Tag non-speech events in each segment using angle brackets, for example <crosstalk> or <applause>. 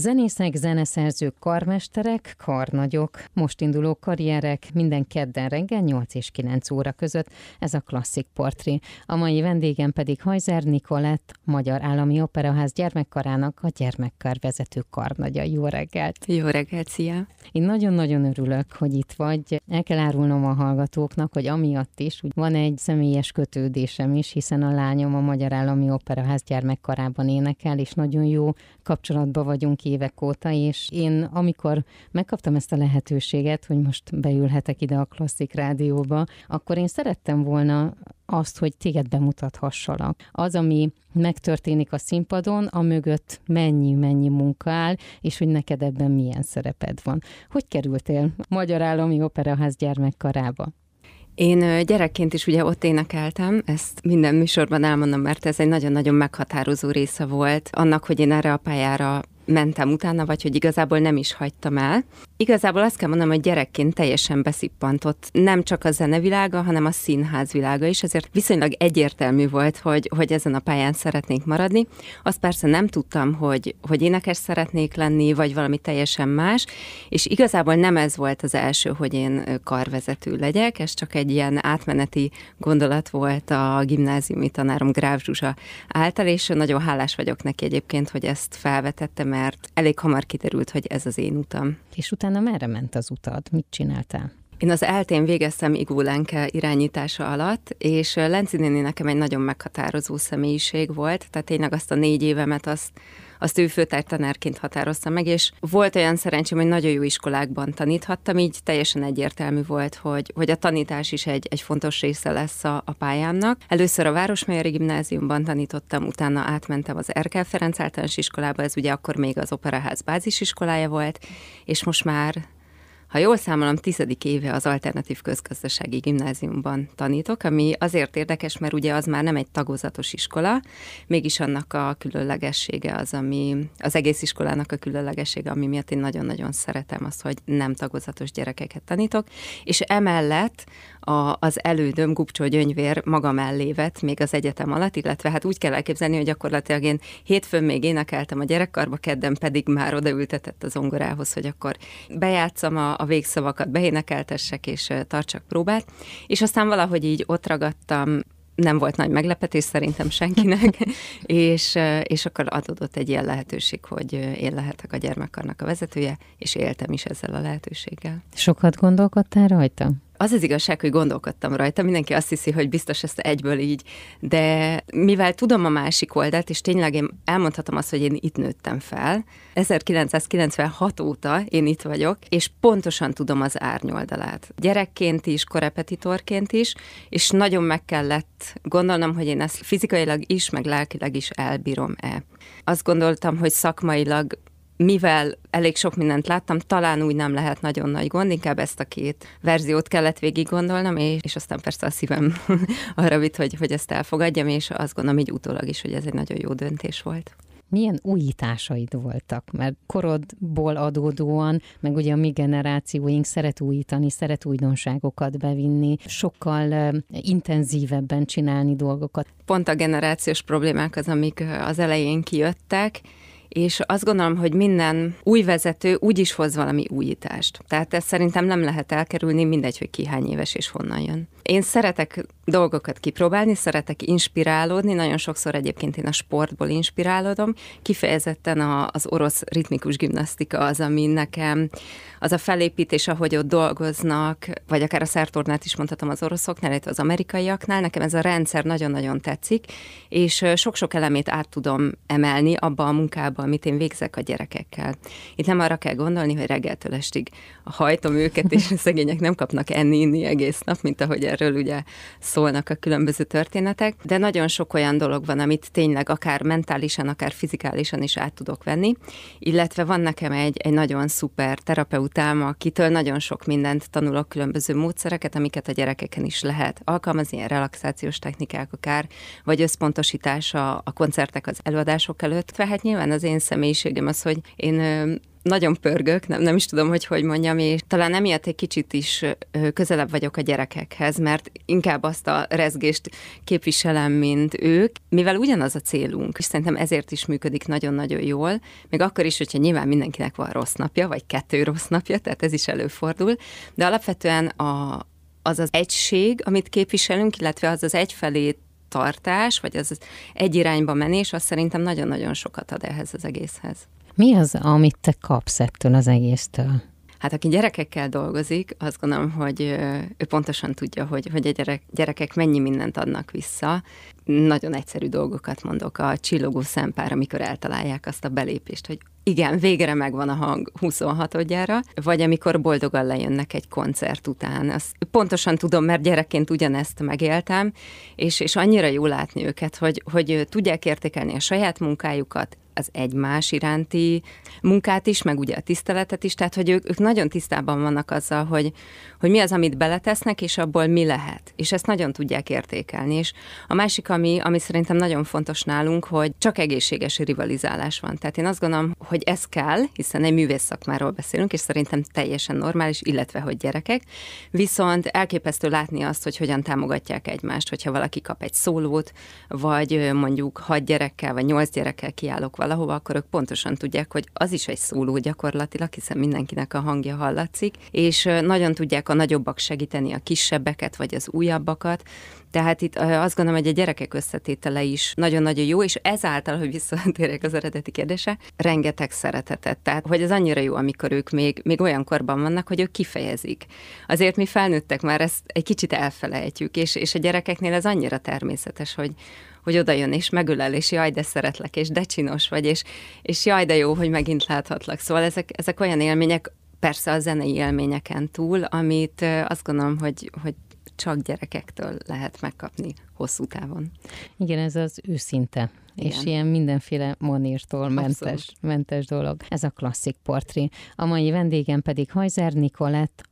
Zenészek, zeneszerzők, karmesterek, karnagyok, most induló karrierek minden kedden reggel 8 és 9 óra között. Ez a klasszik portré. A mai vendégem pedig Hajzer Nikolett, Magyar Állami Operaház gyermekkarának a gyermekkar vezető karnagya. Jó reggelt! Jó reggelt, szia! Én nagyon-nagyon örülök, hogy itt vagy. El kell árulnom a hallgatóknak, hogy amiatt is úgy van egy személyes kötődésem is, hiszen a lányom a Magyar Állami Operaház gyermekkarában énekel, és nagyon jó kapcsolatban vagyunk évek óta, és én amikor megkaptam ezt a lehetőséget, hogy most beülhetek ide a Klasszik Rádióba, akkor én szerettem volna azt, hogy téged bemutathassalak. Az, ami megtörténik a színpadon, a mögött mennyi-mennyi munka áll, és hogy neked ebben milyen szereped van. Hogy kerültél Magyar Állami Operaház gyermekkarába? Én gyerekként is ugye ott énekeltem, ezt minden műsorban elmondom, mert ez egy nagyon-nagyon meghatározó része volt annak, hogy én erre a pályára mentem utána, vagy hogy igazából nem is hagytam el. Igazából azt kell mondanom, hogy gyerekként teljesen beszippantott nem csak a zenevilága, hanem a színház világa is, ezért viszonylag egyértelmű volt, hogy, hogy ezen a pályán szeretnék maradni. Azt persze nem tudtam, hogy, hogy énekes szeretnék lenni, vagy valami teljesen más, és igazából nem ez volt az első, hogy én karvezető legyek, ez csak egy ilyen átmeneti gondolat volt a gimnáziumi tanárom Gráf Zsuzsa által, és nagyon hálás vagyok neki egyébként, hogy ezt felvetette, mert elég hamar kiderült, hogy ez az én utam. És utána merre ment az utad? Mit csináltál? Én az eltén végeztem Igó Lenke irányítása alatt, és Lenci néni nekem egy nagyon meghatározó személyiség volt, tehát tényleg azt a négy évemet azt azt ő főtártanárként határozta meg, és volt olyan szerencsém, hogy nagyon jó iskolákban taníthattam, így teljesen egyértelmű volt, hogy, hogy a tanítás is egy, egy fontos része lesz a, a pályámnak. Először a Városmajori Gimnáziumban tanítottam, utána átmentem az Erkel Ferenc általános iskolába, ez ugye akkor még az Operaház bázisiskolája volt, és most már ha jól számolom, tizedik éve az Alternatív Közgazdasági Gimnáziumban tanítok, ami azért érdekes, mert ugye az már nem egy tagozatos iskola, mégis annak a különlegessége az, ami az egész iskolának a különlegessége, ami miatt én nagyon-nagyon szeretem azt, hogy nem tagozatos gyerekeket tanítok, és emellett a, az elődöm Gupcsó Gyöngyvér maga mellé vett még az egyetem alatt, illetve hát úgy kell elképzelni, hogy gyakorlatilag én hétfőn még énekeltem a gyerekkarba, kedden pedig már odaültetett az zongorához, hogy akkor bejátszam a, a végszavakat, beénekeltessek és tartsak próbát, és aztán valahogy így ott ragadtam, nem volt nagy meglepetés szerintem senkinek, <laughs> és, és akkor adódott egy ilyen lehetőség, hogy én lehetek a gyermekkarnak a vezetője, és éltem is ezzel a lehetőséggel. Sokat gondolkodtál rajta? Az az igazság, hogy gondolkodtam rajta, mindenki azt hiszi, hogy biztos ezt egyből így, de mivel tudom a másik oldalt, és tényleg én elmondhatom azt, hogy én itt nőttem fel, 1996 óta én itt vagyok, és pontosan tudom az árnyoldalát. Gyerekként is, korepetitorként is, és nagyon meg kellett gondolnom, hogy én ezt fizikailag is, meg lelkileg is elbírom-e. Azt gondoltam, hogy szakmailag mivel elég sok mindent láttam, talán úgy nem lehet nagyon nagy gond, inkább ezt a két verziót kellett végig gondolnom, és, és aztán persze a szívem <laughs> arra vitt, hogy, hogy ezt elfogadjam, és azt gondolom így utólag is, hogy ez egy nagyon jó döntés volt milyen újításaid voltak? Mert korodból adódóan, meg ugye a mi generációink szeret újítani, szeret újdonságokat bevinni, sokkal intenzívebben csinálni dolgokat. Pont a generációs problémák az, amik az elején kijöttek, és azt gondolom, hogy minden új vezető úgy is hoz valami újítást. Tehát ezt szerintem nem lehet elkerülni, mindegy, hogy ki hány éves és honnan jön. Én szeretek dolgokat kipróbálni, szeretek inspirálódni, nagyon sokszor egyébként én a sportból inspirálódom, kifejezetten a, az orosz ritmikus gimnasztika az, ami nekem, az a felépítés, ahogy ott dolgoznak, vagy akár a szertornát is mondhatom az oroszoknál, illetve az amerikaiaknál, nekem ez a rendszer nagyon-nagyon tetszik, és sok-sok elemét át tudom emelni abba a munkába, amit én végzek a gyerekekkel. Itt nem arra kell gondolni, hogy reggeltől estig hajtom őket, és a szegények nem kapnak enni-inni egész nap, mint ahogy erről ugye szólnak a különböző történetek, de nagyon sok olyan dolog van, amit tényleg akár mentálisan, akár fizikálisan is át tudok venni, illetve van nekem egy, egy nagyon szuper terapeutám, akitől nagyon sok mindent tanulok, különböző módszereket, amiket a gyerekeken is lehet alkalmazni, ilyen relaxációs technikák akár, vagy összpontosítása a koncertek, az előadások előtt. Tehát nyilván az én személyiségem az, hogy én nagyon pörgök, nem, nem is tudom, hogy hogy mondjam, és talán emiatt egy kicsit is közelebb vagyok a gyerekekhez, mert inkább azt a rezgést képviselem, mint ők, mivel ugyanaz a célunk, és szerintem ezért is működik nagyon-nagyon jól, még akkor is, hogyha nyilván mindenkinek van rossz napja, vagy kettő rossz napja, tehát ez is előfordul, de alapvetően a, az az egység, amit képviselünk, illetve az az egyfelé tartás, vagy az egy irányba menés, az szerintem nagyon-nagyon sokat ad ehhez az egészhez. Mi az, amit te kapsz ettől az egésztől? Hát aki gyerekekkel dolgozik, azt gondolom, hogy ő pontosan tudja, hogy, hogy a gyerek, gyerekek mennyi mindent adnak vissza. Nagyon egyszerű dolgokat mondok. A csillogó szempár, amikor eltalálják azt a belépést, hogy igen, végre megvan a hang 26-odjára, vagy amikor boldogan lejönnek egy koncert után. Azt pontosan tudom, mert gyerekként ugyanezt megéltem, és, és annyira jó látni őket, hogy, hogy tudják értékelni a saját munkájukat, az egymás iránti munkát is, meg ugye a tiszteletet is, tehát hogy ők, ők nagyon tisztában vannak azzal, hogy, hogy mi az, amit beletesznek, és abból mi lehet. És ezt nagyon tudják értékelni. És a másik, ami, ami szerintem nagyon fontos nálunk, hogy csak egészséges rivalizálás van. Tehát én azt gondolom, hogy ez kell, hiszen egy művész szakmáról beszélünk, és szerintem teljesen normális, illetve hogy gyerekek. Viszont elképesztő látni azt, hogy hogyan támogatják egymást, hogyha valaki kap egy szólót, vagy mondjuk hat gyerekkel, vagy nyolc gyerekkel kiállok valahova, akkor ők pontosan tudják, hogy az is egy szóló gyakorlatilag, hiszen mindenkinek a hangja hallatszik, és nagyon tudják a nagyobbak segíteni a kisebbeket, vagy az újabbakat. Tehát itt azt gondolom, hogy a gyerekek összetétele is nagyon-nagyon jó, és ezáltal, hogy visszatérek az eredeti kérdése, rengeteg szeretetet. Tehát, hogy ez annyira jó, amikor ők még, még olyan korban vannak, hogy ők kifejezik. Azért mi felnőttek már ezt egy kicsit elfelejtjük, és, és a gyerekeknél ez annyira természetes, hogy, hogy oda jön és megölel, és jaj, de szeretlek, és de csinos vagy, és, és jaj, de jó, hogy megint láthatlak. Szóval ezek, ezek olyan élmények, persze a zenei élményeken túl, amit azt gondolom, hogy, hogy csak gyerekektől lehet megkapni hosszú távon. Igen, ez az őszinte igen. és ilyen mindenféle manírtól mentes, mentes dolog. Ez a klasszik portré. A mai vendégem pedig Hajzer Nikolett,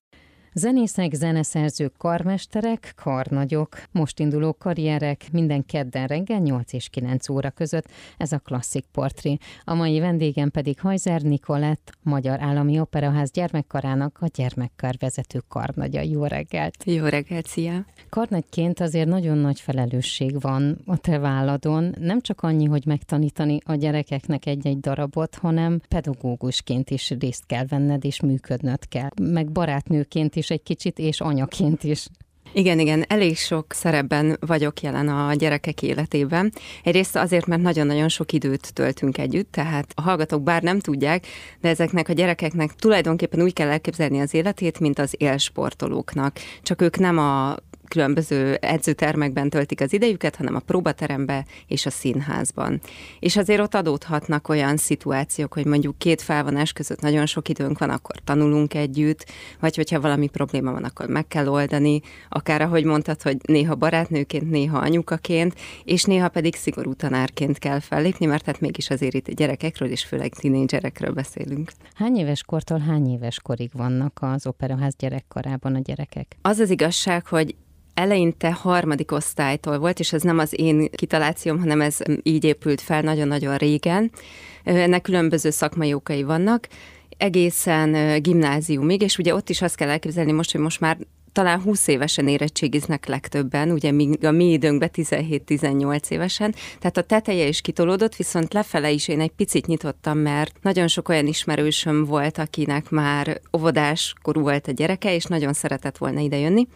Zenészek, zeneszerzők, karmesterek, karnagyok, most induló karrierek minden kedden reggel 8 és 9 óra között. Ez a klasszik portré. A mai vendégem pedig Hajzer Nikolett, Magyar Állami Operaház gyermekkarának a gyermekkar vezető karnagya. Jó reggelt! Jó reggelt, szia! Karnagyként azért nagyon nagy felelősség van a te válladon. Nem csak annyi, hogy megtanítani a gyerekeknek egy-egy darabot, hanem pedagógusként is részt kell venned és működnöd kell. Meg barátnőként is is egy kicsit, és anyaként is. Igen, igen, elég sok szerepben vagyok jelen a gyerekek életében. Egyrészt azért, mert nagyon-nagyon sok időt töltünk együtt, tehát a hallgatók bár nem tudják, de ezeknek a gyerekeknek tulajdonképpen úgy kell elképzelni az életét, mint az élsportolóknak. Csak ők nem a különböző edzőtermekben töltik az idejüket, hanem a próbaterembe és a színházban. És azért ott adódhatnak olyan szituációk, hogy mondjuk két felvonás között nagyon sok időnk van, akkor tanulunk együtt, vagy hogyha valami probléma van, akkor meg kell oldani, akár ahogy mondtad, hogy néha barátnőként, néha anyukaként, és néha pedig szigorú tanárként kell fellépni, mert hát mégis azért itt gyerekekről és főleg tínédzserekről beszélünk. Hány éves kortól hány éves korig vannak az operaház gyerekkarában a gyerekek? Az az igazság, hogy eleinte harmadik osztálytól volt, és ez nem az én kitalációm, hanem ez így épült fel nagyon-nagyon régen. Ennek különböző szakmai okai vannak, egészen gimnáziumig, és ugye ott is azt kell elképzelni most, hogy most már talán 20 évesen érettségiznek legtöbben, ugye a mi időnkben 17-18 évesen, tehát a teteje is kitolódott, viszont lefele is én egy picit nyitottam, mert nagyon sok olyan ismerősöm volt, akinek már óvodáskorú volt a gyereke, és nagyon szeretett volna idejönni,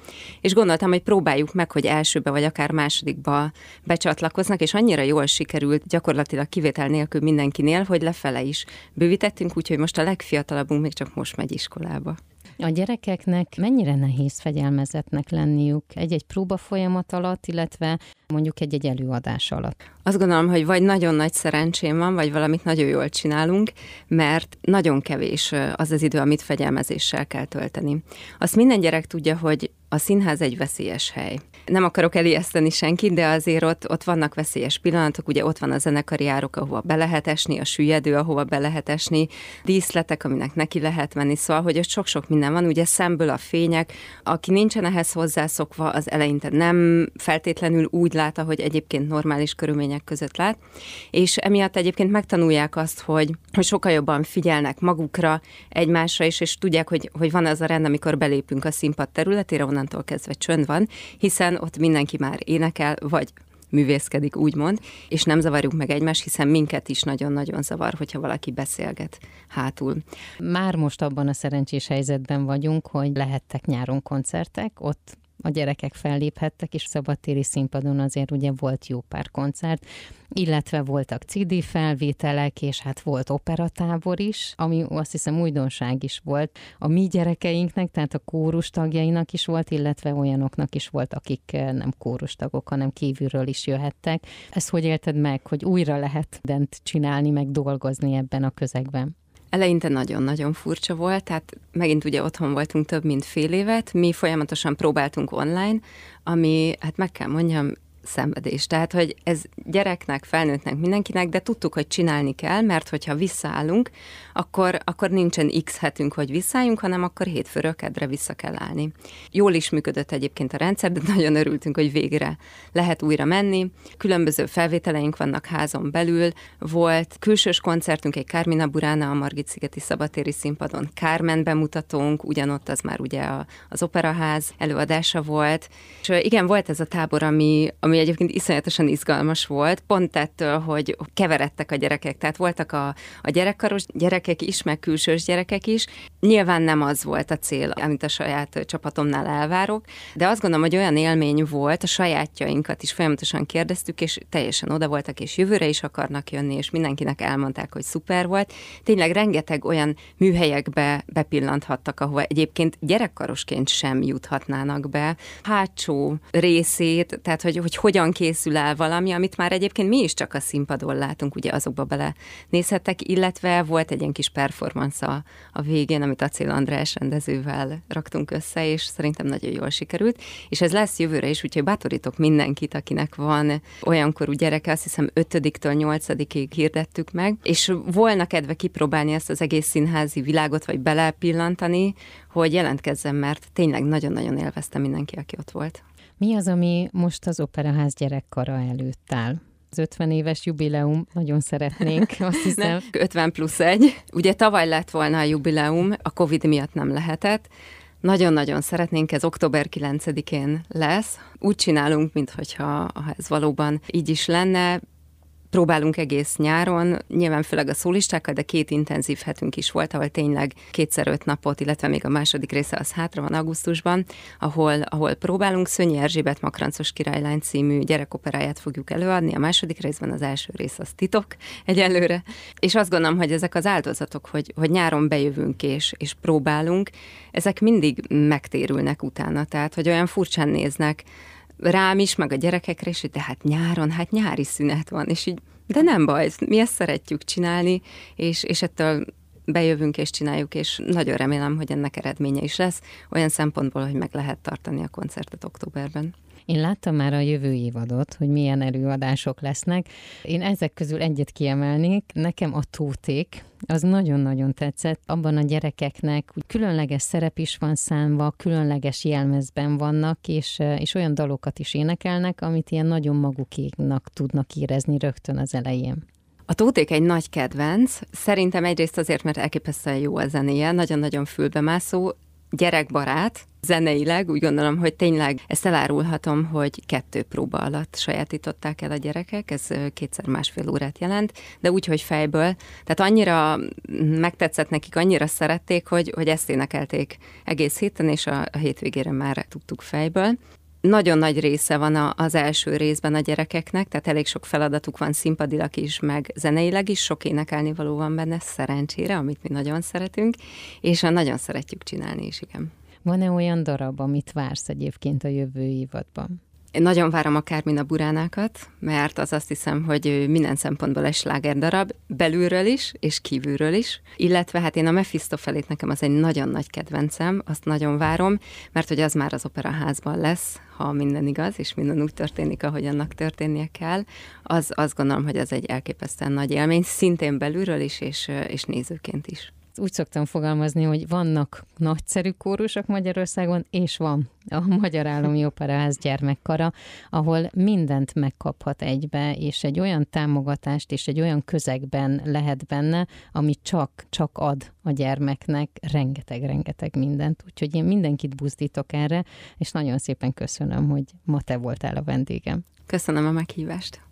és gondoltam, hogy próbáljuk meg, hogy elsőbe vagy akár másodikba becsatlakoznak, és annyira jól sikerült gyakorlatilag kivétel nélkül mindenkinél, hogy lefele is bővítettünk, úgyhogy most a legfiatalabbunk még csak most megy iskolába. A gyerekeknek mennyire nehéz fegyelmezetnek lenniük egy-egy próba folyamat alatt, illetve mondjuk egy-egy előadás alatt? Azt gondolom, hogy vagy nagyon nagy szerencsém van, vagy valamit nagyon jól csinálunk, mert nagyon kevés az az idő, amit fegyelmezéssel kell tölteni. Azt minden gyerek tudja, hogy a színház egy veszélyes hely. Nem akarok elijeszteni senkit, de azért ott, ott vannak veszélyes pillanatok, ugye ott van a zenekari árok, ahova be lehet esni, a süllyedő, ahova be lehet esni, díszletek, aminek neki lehet menni, szóval, hogy ott sok-sok minden van, ugye szemből a fények, aki nincsen ehhez hozzászokva, az eleinte nem feltétlenül úgy lát, ahogy egyébként normális körülmények között lát, és emiatt egyébként megtanulják azt, hogy, hogy sokkal jobban figyelnek magukra, egymásra is, és tudják, hogy, hogy van az a rend, amikor belépünk a színpad területére, onnantól kezdve csönd van, hiszen ott mindenki már énekel, vagy művészkedik, úgymond, és nem zavarjuk meg egymást, hiszen minket is nagyon-nagyon zavar, hogyha valaki beszélget hátul. Már most abban a szerencsés helyzetben vagyunk, hogy lehettek nyáron koncertek, ott a gyerekek felléphettek, és szabadtéri színpadon azért ugye volt jó pár koncert, illetve voltak CD felvételek, és hát volt operatábor is, ami azt hiszem újdonság is volt a mi gyerekeinknek, tehát a kórus tagjainak is volt, illetve olyanoknak is volt, akik eh, nem kórus tagok, hanem kívülről is jöhettek. Ezt hogy élted meg, hogy újra lehet bent csinálni, meg dolgozni ebben a közegben? Eleinte nagyon-nagyon furcsa volt, tehát megint ugye otthon voltunk több mint fél évet, mi folyamatosan próbáltunk online, ami, hát meg kell mondjam, szenvedés. Tehát, hogy ez gyereknek, felnőttnek, mindenkinek, de tudtuk, hogy csinálni kell, mert hogyha visszaállunk, akkor, akkor nincsen x hetünk, hogy visszaálljunk, hanem akkor hétfőről kedre vissza kell állni. Jól is működött egyébként a rendszer, de nagyon örültünk, hogy végre lehet újra menni. Különböző felvételeink vannak házon belül. Volt külsős koncertünk egy Carmina Burana a Margit-szigeti szabatéri színpadon. Carmen bemutatónk, ugyanott az már ugye a, az operaház előadása volt. És igen, volt ez a tábor, ami, ami egyébként iszonyatosan izgalmas volt, pont ettől, hogy keveredtek a gyerekek. Tehát voltak a, a gyerekkaros gyerekek is, meg külsős gyerekek is. Nyilván nem az volt a cél, amit a saját csapatomnál elvárok, de azt gondolom, hogy olyan élmény volt, a sajátjainkat is folyamatosan kérdeztük, és teljesen oda voltak, és jövőre is akarnak jönni, és mindenkinek elmondták, hogy szuper volt. Tényleg rengeteg olyan műhelyekbe bepillanthattak, ahova egyébként gyerekkarosként sem juthatnának be. Hátsó részét, tehát hogy, hogy hogyan készül el valami, amit már egyébként mi is csak a színpadon látunk, ugye azokba bele nézhettek, illetve volt egy ilyen kis performance a, a végén, amit Acél András rendezővel raktunk össze, és szerintem nagyon jól sikerült, és ez lesz jövőre is, úgyhogy bátorítok mindenkit, akinek van olyankorú gyereke, azt hiszem 5-től 8-ig hirdettük meg, és volna kedve kipróbálni ezt az egész színházi világot, vagy belepillantani, hogy jelentkezzen, mert tényleg nagyon-nagyon élvezte mindenki, aki ott volt. Mi az, ami most az Operaház gyerekkara előtt áll? az 50 éves jubileum, nagyon szeretnénk, <laughs> azt hiszem. Nem, 50 plusz egy. Ugye tavaly lett volna a jubileum, a Covid miatt nem lehetett. Nagyon-nagyon szeretnénk, ez október 9-én lesz. Úgy csinálunk, mintha ha ez valóban így is lenne próbálunk egész nyáron, nyilván főleg a szólistákkal, de két intenzív hetünk is volt, ahol tényleg kétszer öt napot, illetve még a második része az hátra van augusztusban, ahol, ahol próbálunk. Szönyi Erzsébet Makrancos királylány című gyerekoperáját fogjuk előadni, a második részben az első rész az titok egyelőre, és azt gondolom, hogy ezek az áldozatok, hogy, hogy nyáron bejövünk és, és próbálunk, ezek mindig megtérülnek utána, tehát hogy olyan furcsán néznek, rám is, meg a gyerekekre is, hogy de hát nyáron, hát nyári szünet van, és így, de nem baj, mi ezt szeretjük csinálni, és, és ettől bejövünk és csináljuk, és nagyon remélem, hogy ennek eredménye is lesz, olyan szempontból, hogy meg lehet tartani a koncertet októberben. Én láttam már a jövő évadot, hogy milyen előadások lesznek. Én ezek közül egyet kiemelnék. Nekem a tóték, az nagyon-nagyon tetszett. Abban a gyerekeknek úgy különleges szerep is van számva, különleges jelmezben vannak, és, és olyan dalokat is énekelnek, amit ilyen nagyon magukéknak tudnak érezni rögtön az elején. A Tóték egy nagy kedvenc, szerintem egyrészt azért, mert elképesztően jó a zenéje, nagyon-nagyon fülbemászó, gyerekbarát, zeneileg úgy gondolom, hogy tényleg ezt elárulhatom, hogy kettő próba alatt sajátították el a gyerekek, ez kétszer másfél órát jelent, de úgy, hogy fejből. Tehát annyira megtetszett nekik, annyira szerették, hogy, hogy ezt énekelték egész héten, és a, a hétvégére már tudtuk fejből nagyon nagy része van a, az első részben a gyerekeknek, tehát elég sok feladatuk van színpadilag is, meg zeneileg is, sok énekelni való van benne, szerencsére, amit mi nagyon szeretünk, és nagyon szeretjük csinálni is, igen. Van-e olyan darab, amit vársz egyébként a jövő évadban? Én nagyon várom a Kármina Buránákat, mert az azt hiszem, hogy minden szempontból egy darab, belülről is, és kívülről is. Illetve hát én a Mephistofelét nekem az egy nagyon nagy kedvencem, azt nagyon várom, mert hogy az már az operaházban lesz, ha minden igaz, és minden úgy történik, ahogy annak történnie kell, az azt gondolom, hogy az egy elképesztően nagy élmény, szintén belülről is, és, és nézőként is úgy szoktam fogalmazni, hogy vannak nagyszerű kórusok Magyarországon, és van a Magyar Állami Operaház gyermekkara, ahol mindent megkaphat egybe, és egy olyan támogatást és egy olyan közegben lehet benne, ami csak, csak ad a gyermeknek rengeteg-rengeteg mindent. Úgyhogy én mindenkit buzdítok erre, és nagyon szépen köszönöm, hogy ma te voltál a vendégem. Köszönöm a meghívást.